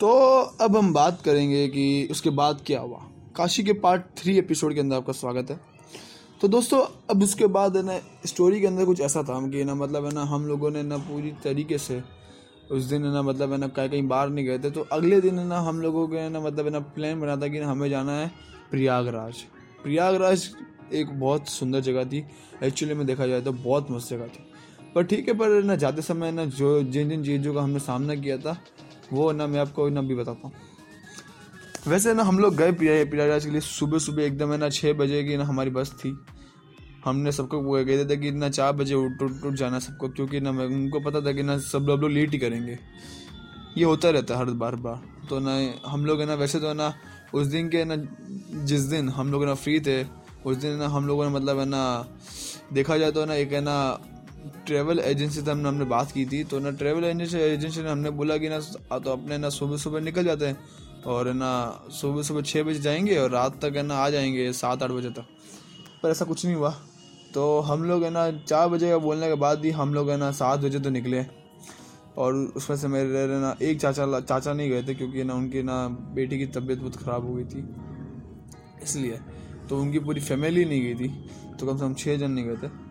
तो अब हम बात करेंगे कि उसके बाद क्या हुआ। काशी के पार्ट थ्री एपिसोड के अंदर आपका स्वागत है। तो दोस्तों, अब उसके बाद है ना स्टोरी के अंदर कुछ ऐसा था कि ना मतलब है ना, हम लोगों ने ना पूरी तरीके से उस दिन है ना मतलब है ना कहीं कहीं बाहर नहीं गए थे। तो अगले दिन है ना हम लोगों के ना मतलब है ना प्लान बना था कि ना हमें जाना है प्रयागराज। प्रयागराज एक बहुत सुंदर जगह थी। एक्चुअली में देखा जाए तो बहुत मस्त जगह थी। पर ठीक है, पर ना जाते समय ना जो जिन जिन चीज़ों का हमने सामना किया था वो ना मैं आपको ना भी बताता हूँ। वैसे ना हम लोग गए प्रयागराज के लिए सुबह सुबह एकदम है ना छः बजे की ना हमारी बस थी। हमने सबको कहते थे कि ना चार बजे उठ उठ उठ जाना सबको, क्योंकि ना उनको पता था कि ना सब लोग लेट ही करेंगे। ये होता रहता है हर बार बार। तो ना हम लोग है ना, वैसे तो ना उस दिन के ना जिस दिन हम लोग ना फ्री थे, उस दिन ना हम लोगों ने मतलब है ना देखा जाए तो ना एक है ना ट्रेवल एजेंसी से हमने हमने बात की थी तो ना ट्रेवल एजेंसी एजेंसी ने हमने बोला कि ना तो अपने ना सुबह सुबह निकल जाते हैं और ना सुबह सुबह छः बजे जाएँगे और रात तक है ना आ जाएँगे सात आठ बजे तक। पर ऐसा कुछ नहीं हुआ। तो हम लोग है ना चार बजे का बोलने के बाद ही हम लोग है ना सात बजे तो निकले। और उसमें से मेरे ना एक चाचा चाचा नहीं गए थे क्योंकि ना उनकी ना बेटी की तबीयत बहुत ख़राब हो गई थी। इसलिए तो उनकी पूरी फैमिली नहीं गई थी। तो कम से कम छः जन नहीं गए थे।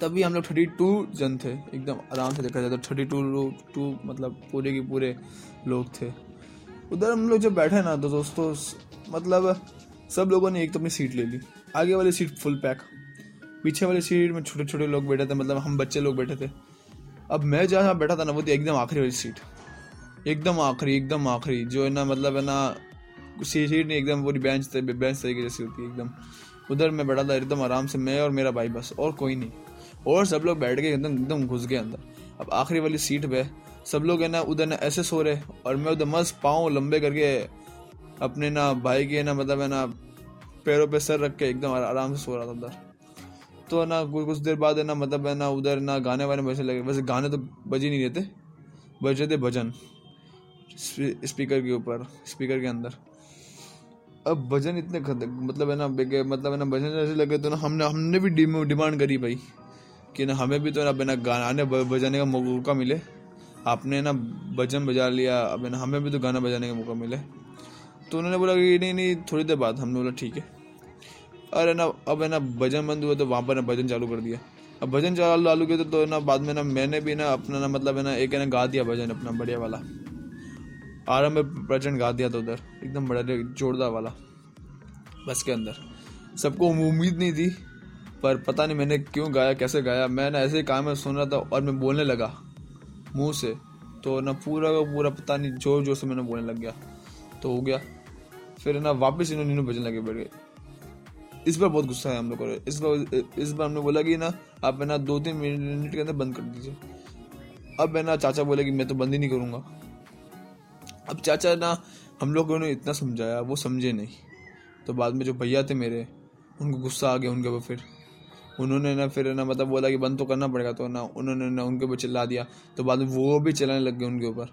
तभी हम लोग थर्टी टू जन थे। एकदम आराम से देखा जाए तो थर्टी टू टू मतलब पूरे के पूरे लोग थे। उधर हम लोग जब बैठे ना तो दोस्तों मतलब सब लोगों ने एक तो अपनी सीट ले ली। आगे वाली सीट फुल पैक पीछे वाली सीट में छोटे छोटे लोग बैठे थे मतलब हम बच्चे लोग बैठे थे। अब मैं जहाँ बैठा था ना, वो थी एकदम आखिरी वाली सीट। एकदम आखिरी एकदम आखिरी। जो है ना मतलब है ना सी सीट नहीं एकदम पूरी बेंच बेंच तरीके जैसी होती है, एकदम। उधर मैं बैठा था, एकदम आराम से मैं और मेरा भाई बस, और कोई नहीं। और सब लोग बैठ गए एकदम एकदम घुस गए अंदर। अब आखिरी वाली सीट पे सब लोग है ना, उधर ना ऐसे सो रहे और मैं उधर मस्त पाँव लंबे करके अपने ना भाई के ना मतलब है ना पैरों पे सर रख के एकदम आराम से सो रहा था उधर तो ना कुछ देर बाद है ना मतलब है ना उधर ना गाने वाने बजने लगे। वैसे गाने तो बज ही नहीं रहते बज रहे थे भजन स्पीकर के ऊपर, स्पीकर के अंदर। अब भजन इतने मतलब है ना मतलब है ना भजन ऐसे लगे तो ना हमने हमने भी डिमांड करी भाई। कि ना हमें भी तो ना बिना गाने बजाने का मौका मिले। आपने ना भजन बजा लिया अब ना हमें भी तो गाना बजाने का मौका मिले। तो उन्होंने बोला कि नहीं नहीं थोड़ी देर बाद हमने बोला ठीक है। अरे ना अब है ना भजन बंद हुआ तो वहाँ पर ना भजन चालू कर दिया। अब भजन चालू चालू किया तो, तो ना बाद में ना मैंने भी ना अपना ना मतलब है ना एक है ना गा दिया भजन अपना बढ़िया वाला। आराम में प्रचंड गा दिया था उधर एकदम बड़ा जोरदार वाला बस के अंदर। सबको उम्मीद नहीं थी। पर पता नहीं मैंने क्यों गाया, कैसे गाया। मैं ना ऐसे काम में सुन रहा था और मैं बोलने लगा मुँह से। तो ना पूरा का पूरा पता नहीं ज़ोर ज़ोर से मैंने बोलने लग गया। तो हो गया। फिर ना वापस इन्होंने बजने लगे बैठ गए इस बार बहुत गुस्सा है हम लोग को। इस बार इस बार हमने बोला कि ना, आप है ना दो तीन मिनट के अंदर बंद कर दीजिए। अब है ना चाचा बोले कि मैं तो बंद ही नहीं करूँगा। अब चाचा ना, हम लोगों ने इतना समझाया, वो समझे नहीं। तो बाद में जो भैया थे मेरे, उनको गुस्सा आ गया उनके ऊपर फिर। उन्होंने ना फिर ना मतलब बोला कि बंद तो करना पड़ेगा तो ना उन्होंने ना उनके ऊपर चिल्ला दिया। तो बाद में वो भी चलाने लग गए उनके ऊपर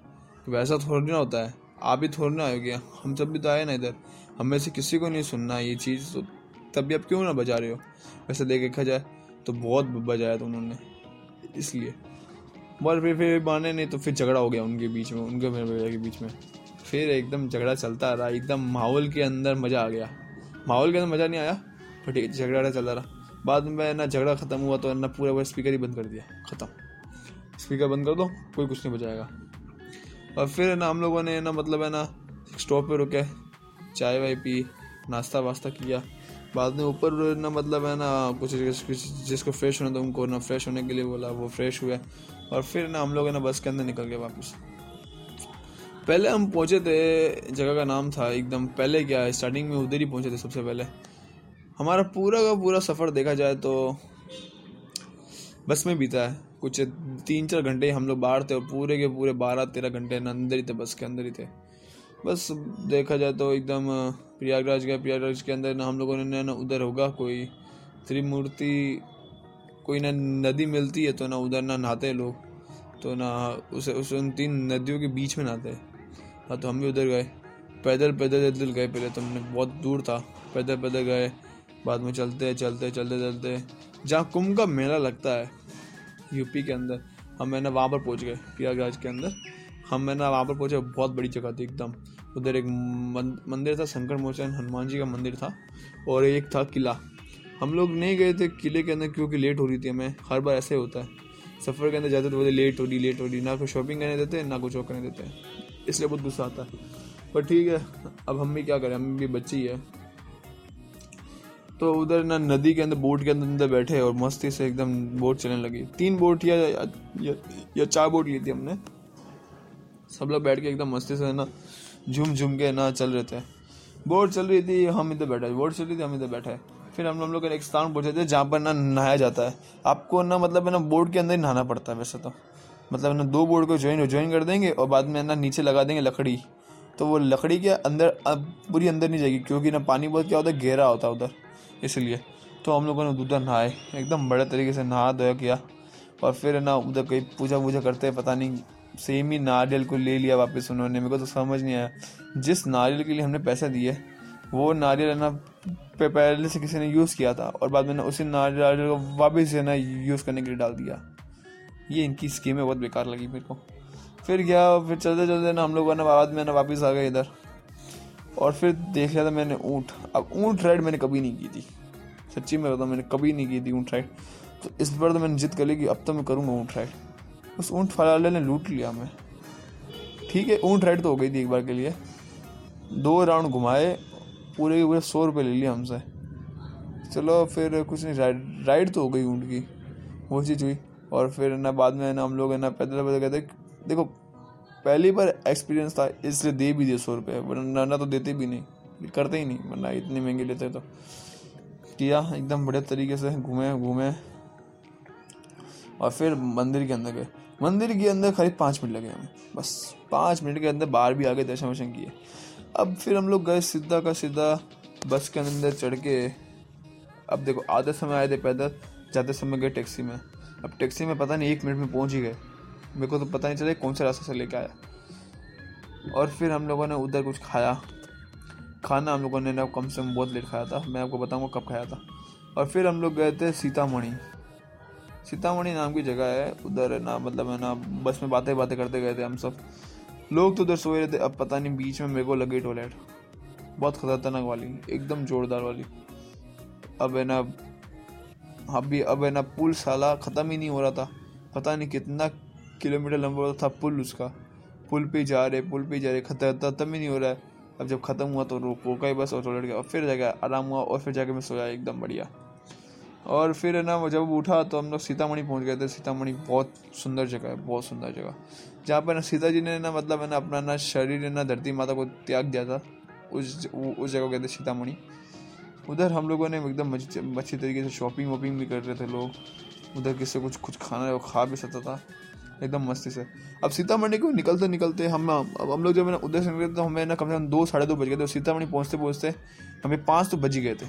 वैसा थोड़ी ना होता है। आप भी थोड़ी ना आएगी हम सब भी तो आए ना इधर। हमें से किसी को नहीं सुनना ये चीज़। तो तभी आप क्यों ना बजा रहे हो? वैसे देखा जाए तो बहुत बजाया था उन्होंने। इसलिए। बस फिर फिर माने नहीं तो फिर झगड़ा हो गया उनके बीच में। उनके मेरे भैया के बीच में। फिर एकदम झगड़ा चलता रहा। एकदम माहौल के अंदर मज़ा आ गया। माहौल के अंदर मज़ा नहीं आया ठीक झगड़ा चलता रहा। बाद में ना झगड़ा ख़त्म हुआ तो ना पूरा वो स्पीकर ही बंद कर दिया। ख़त्म। स्पीकर बंद कर दो, कोई कुछ नहीं बजाएगा और फिर ना हम लोगों ने ना मतलब है ना स्टॉप पे रुके, चाय वाय पी, नाश्ता वास्ता किया। बाद में ऊपर ना मतलब है ना, कुछ जिसको फ्रेश होना था उनको ना फ्रेश होने के लिए बोला, वो फ्रेश हुए। और फिर ना हम लोग ना बस के अंदर निकल गए वापस। पहले हम पहुँचे थे, जगह का नाम था एकदम पहले क्या स्टार्टिंग में उधर ही पहुँचे थे सबसे पहले। हमारा पूरा का पूरा सफ़र देखा जाए तो बस में बीता है। कुछ तीन चार घंटे हम लोग बाहर थे और पूरे के पूरे बारह तेरह घंटे अंदर ही थे, बस के अंदर ही थे। बस देखा जाए तो एकदम प्रयागराज गए प्रयागराज के अंदर ना हम लोगों ने, ना उधर होगा कोई त्रिमूर्ति, कोई ना नदी मिलती है तो ना उधर ना नहाते लोग तो ना उसे, उस उन तीन नदियों के बीच में नहाते हाँ तो हम भी उधर गए। पैदल पैदल पैदल गए पहले तो हमने, बहुत दूर था। पैदल पैदल गए। बाद में चलते चलते चलते चलते जहाँ कुंभ का मेला लगता है यूपी के अंदर, हम मैंने वहाँ पर पहुँच गए, प्रयागराज के अंदर। हम मैंने वहाँ पर पहुँचे, बहुत बड़ी जगह थी एकदम। उधर एक मंदिर था, शंकर मोचन, हनुमान जी का मंदिर था, और एक था किला। हम लोग नहीं गए थे किले के अंदर क्योंकि लेट हो रही थी हमें, हर बार ऐसे होता है। सफ़र के अंदर जाते तो बोलते, लेट हो रही, लेट हो रही, ना कोई शॉपिंग करने देते, ना कुछ और करने देते इसलिए बहुत गुस्सा आता है। पर ठीक है, अब हम भी क्या करें, हम भी बच्चे ही है। तो उधर ना नदी के अंदर बोट के अंदर अंदर बैठे और मस्ती से एकदम बोट चलने लगी। तीन बोट या या, या, या चार बोट ली थी हमने। सब लोग बैठ के एकदम मस्ती से ना झूम झूम के ना चल रहे थे। बोट चल रही थी हम इधर बैठे। बोट चल रही थी हम इधर बैठे। फिर हम लोग एक स्थान पहुँचे थे जहाँ पर ना नहाया जाता है। आपको ना मतलब ना बोट के अंदर ही नहाना पड़ता है वैसे तो। मतलब ना दो बोर्ड को ज्वाइन ज्वाइन कर देंगे और बाद में ना नीचे लगा देंगे लकड़ी। तो वो लकड़ी के अंदर अब पूरी अंदर नहीं जाएगी क्योंकि ना पानी बहुत क्या होता है गहरा होता है उधर। इसलिए। तो हम लोगों ने उधर नहाए, एकदम बड़े तरीके से नहा धोया किया। और फिर ना, उधर कहीं पूजा वूजा करते पता नहीं सेम ही नारियल को ले लिया वापस उन्होंने, मेरे को तो समझ नहीं आया। जिस नारियल के लिए हमने पैसे दिए, वो नारियल है ना पहले से किसी ने यूज़ किया था, और बाद में उसी नारियल को वापस है ना यूज़ करने के लिए डाल दिया। ये इनकी स्कीमें बहुत बेकार लगी मेरे को। फिर गया फिर चलते चलते ना हम लोग ना, बाद में ना वापस आ गए इधर। और फिर देख लिया था मैंने ऊँट। अब ऊँट राइड मैंने कभी नहीं की थी। सच्ची में बताऊँ मैंने कभी नहीं की थी ऊँट राइड तो इस बार तो मैंने जिद कर ली कि अब तो मैं करूँगा ऊँट राइड उस ऊँट वाले ने लूट लिया मैं ठीक है, ऊँट राइड तो हो गई थी एक बार के लिए। दो राउंड घुमाए, पूरे के पूरे सौ रुपये ले लिया हमसे। चलो फिर कुछ नहीं राइड राइड तो हो गई ऊँट की। वो चीज़ हुई। और फिर ना बाद में ना हम लोग, ना पैदल पैदल कहते देखो पहली बार एक्सपीरियंस था, इसलिए दे भी दिए सौ रुपये वरना तो देते भी नहीं। करते ही नहीं, वरना इतने महँगे लेते तो। किया, एकदम बढ़िया तरीके से घूमे घूमे। और फिर मंदिर के अंदर गए। मंदिर के अंदर खाली पाँच मिनट लगे हमें। बस, पाँच मिनट के अंदर बाहर भी आ गए दर्शन वर्शन किए। अब फिर हम लोग गए सीधा का सीधा बस के अंदर चढ़ के। अब देखो, आधे समय आए थे पैदल, जाते समय गए टैक्सी में। अब टैक्सी में पता नहीं एक मिनट में पहुँच ही गए। मेरे को तो पता नहीं चला कौन सा रास्ते से लेके आया। और फिर हम लोगों ने उधर कुछ खाया। खाना हम लोगों ने ना कम से कम बहुत लेट खाया था। मैं आपको बताऊँगा कब खाया था। और फिर हम लोग गए थे सीतामढ़ी। सीतामढ़ी नाम की जगह है। उधर है ना मतलब है ना, बस में बातें बातें करते गए थे हम सब। लोग तो उधर सोए रहे थे अब पता नहीं बीच में मेरे को लगी टॉयलेट। बहुत खतरनाक वाली, एकदम जोरदार वाली। अब है ना अभी अब है ना, पुल साला ख़त्म ही नहीं हो रहा था। पता नहीं कितना किलोमीटर लंबा था पुल उसका। पुल पे जा रहे, पुल पे जा रहे ख़त्म ही नहीं हो रहा है। अब जब ख़त्म हुआ तो रोक रोका ही बस और टॉयलेट गया। और फिर जाके आराम हुआ और फिर जाके मैं सोया एकदम बढ़िया। और फिर है ना, जब उठा तो हम लोग सीतामढ़ी पहुँच गए थे। सीतामढ़ी बहुत सुंदर जगह है, बहुत सुंदर जगह। जहाँ पर ना सीता जी ने ना मतलब है ना अपना ना शरीर ना धरती माता को त्याग दिया था। उस उस जगह कहते सीतामढ़ी। उधर हम लोगों ने एकदम अच्छी तरीके से शॉपिंग वॉपिंग भी कर रहे थे लोग। उधर किसी कुछ कुछ खाना खा भी सकता था। एकदम मस्ती से अब सीतामढ़ी को निकलते निकलते हम, अब हम लोग जब मैंने उधर से निकले तो हमें ना कम से कम दो, साढ़े दो बज गए थे। सीतामढ़ी पहुँचते पहुँचते हमें पाँच तो बज ही गए थे।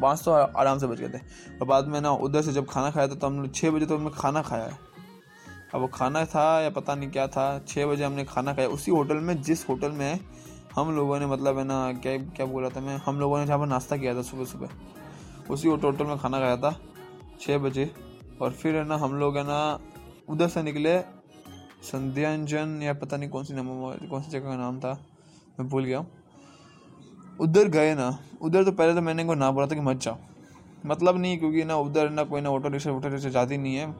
पाँच तो आराम से बच गए थे। और बाद में ना उधर से जब खाना खाया था तो हम लोग छः बजे तो हमने खाना खाया है। अब वो खाना था या पता नहीं क्या था छः बजे हमने खाना खाया। उसी होटल में, जिस होटल में हम लोगों ने मतलब है ना क्या क्या बोला था मैं, हम लोगों ने जहाँ पर नाश्ता किया था सुबह सुबह, उसी होटल में खाना खाया था छः बजे। और फिर है ना हम लोग है ना उधर से निकले, संध्यांजन या पता नहीं कौन सी नाम कौन सी जगह का नाम था, मैं भूल गया उधर गए ना, उधर तो पहले तो मैंने इनको ना बोला था कि मत जाओ। मतलब नहीं, क्योंकि ना उधर ना कोई ना ऑटो रिक्शा वोटो रिक्शा जाती नहीं है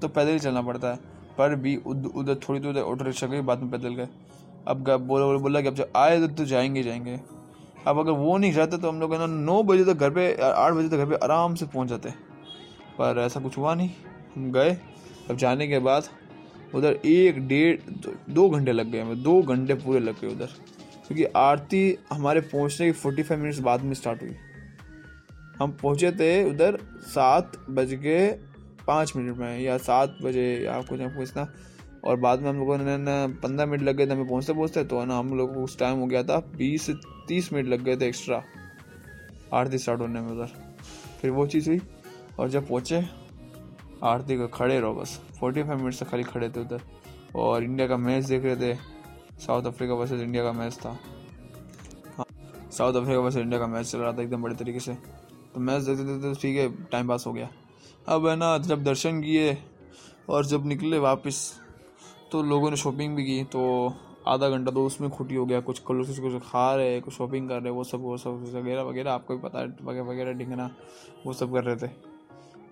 तो पैदल ही चलना पड़ता है। पर भी उधर थोड़ी दूर ऑटो रिक्शा गई बाद में पैदल गए। अब बोला बोला कि अब जब आए तो जाएँगे जाएँगे। अब अगर वो नहीं जाते तो हम लोग ना नौ बजे तक घर पे आठ बजे तक घर पे आराम से पहुँच जाते। पर ऐसा कुछ हुआ नहीं। हम गए अब जाने के बाद उधर एक डेढ़, दो घंटे लग गए हमें, दो घंटे पूरे लग गए उधर। क्योंकि आरती हमारे पहुँचने की फोर्टी फाइव मिनट्स बाद में स्टार्ट हुई। हम पहुँचे थे उधर सात बज के पाँच मिनट में, या सात बजे, या कुछ ना पूछना और बाद में हम लोगों ने ना पंद्रह मिनट लग गए थे, हमें पहुँचते पहुँचते तो ना हम लोग को उस टाइम हो गया था, बीस से तीस मिनट लग गए थे एक्स्ट्रा आरती स्टार्ट होने में उधर। फिर वो चीज़ हुई, और जब पहुँचे आरती को खड़े रहो बस। फोर्टी फाइव मिनट से खाली खड़े थे उधर। और इंडिया का मैच देख रहे थे। साउथ अफ्रीका वर्सेज इंडिया का मैच था। हाँ। साउथ अफ्रीका वर्सेज इंडिया का मैच चल रहा था एकदम बड़े तरीके से। तो मैच देखते देखते तो ठीक है टाइम पास हो गया। अब है ना, जब दर्शन किए और जब निकले वापस तो लोगों ने शॉपिंग भी की। तो आधा घंटा तो उसमें खुटी हो गया। कुछ कल कुछ खा रहे, कुछ शॉपिंग कर रहे, वो सब वो सब वगैरह वगैरह। आपको भी पता है, वगैरह वगैरह, ढिंगना, वो सब कर रहे थे।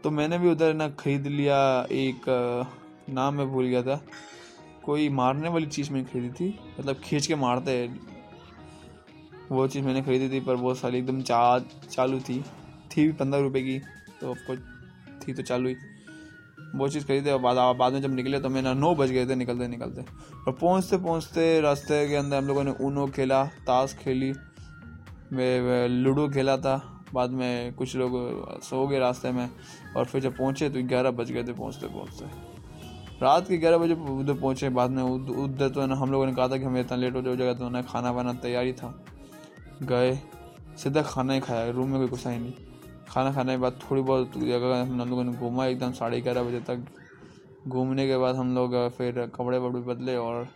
तो मैंने भी उधर ना खरीद लिया एक नाम मैं भूल गया था। कोई मारने वाली चीज़ मैंने खरीदी थी मतलब खींच के मारते हैं। वो चीज़ मैंने खरीदी थी, पर वो साली एकदम चा, चालू थी। थी भी पंद्रह रुपये की तो ऑफकोर्स थी तो चालू ही। वो चीज़ खरीदे और बाद बाद में जब निकले तो मैंने नौ बज गए थे निकलते निकलते। और पहुँचते पहुँचते रास्ते के अंदर हम लोगों ने ऊनो खेला, ताश खेली लूडो खेला था। बाद में कुछ लोग सो गए रास्ते में और फिर जब पहुँचे तो ग्यारह बज गए थे पहुँचते पहुँचते। रात के ग्यारह बजे उधर पहुँचे, बाद में उधर तो ना, हम लोगों ने कहा था कि हमें इतना लेट हो जाएगा तो ना खाना वाना तैयारी था। गए, सीधा खाना ही खाया रूम में कोई गुस्सा ही नहीं। खाना खाने के बाद थोड़ी बहुत जगह हम लोगों ने घूमा, एकदम साढ़े ग्यारह बजे तक। घूमने के बाद हम लोग फिर कपड़े वपड़े बदले और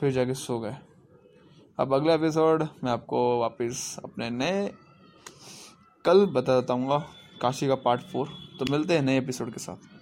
फिर जाके सो गए। अब अगला एपिसोड मैं आपको वापस अपने नए कल बताता हूँ काशी का पार्ट फोर तो मिलते हैं नए एपिसोड के साथ।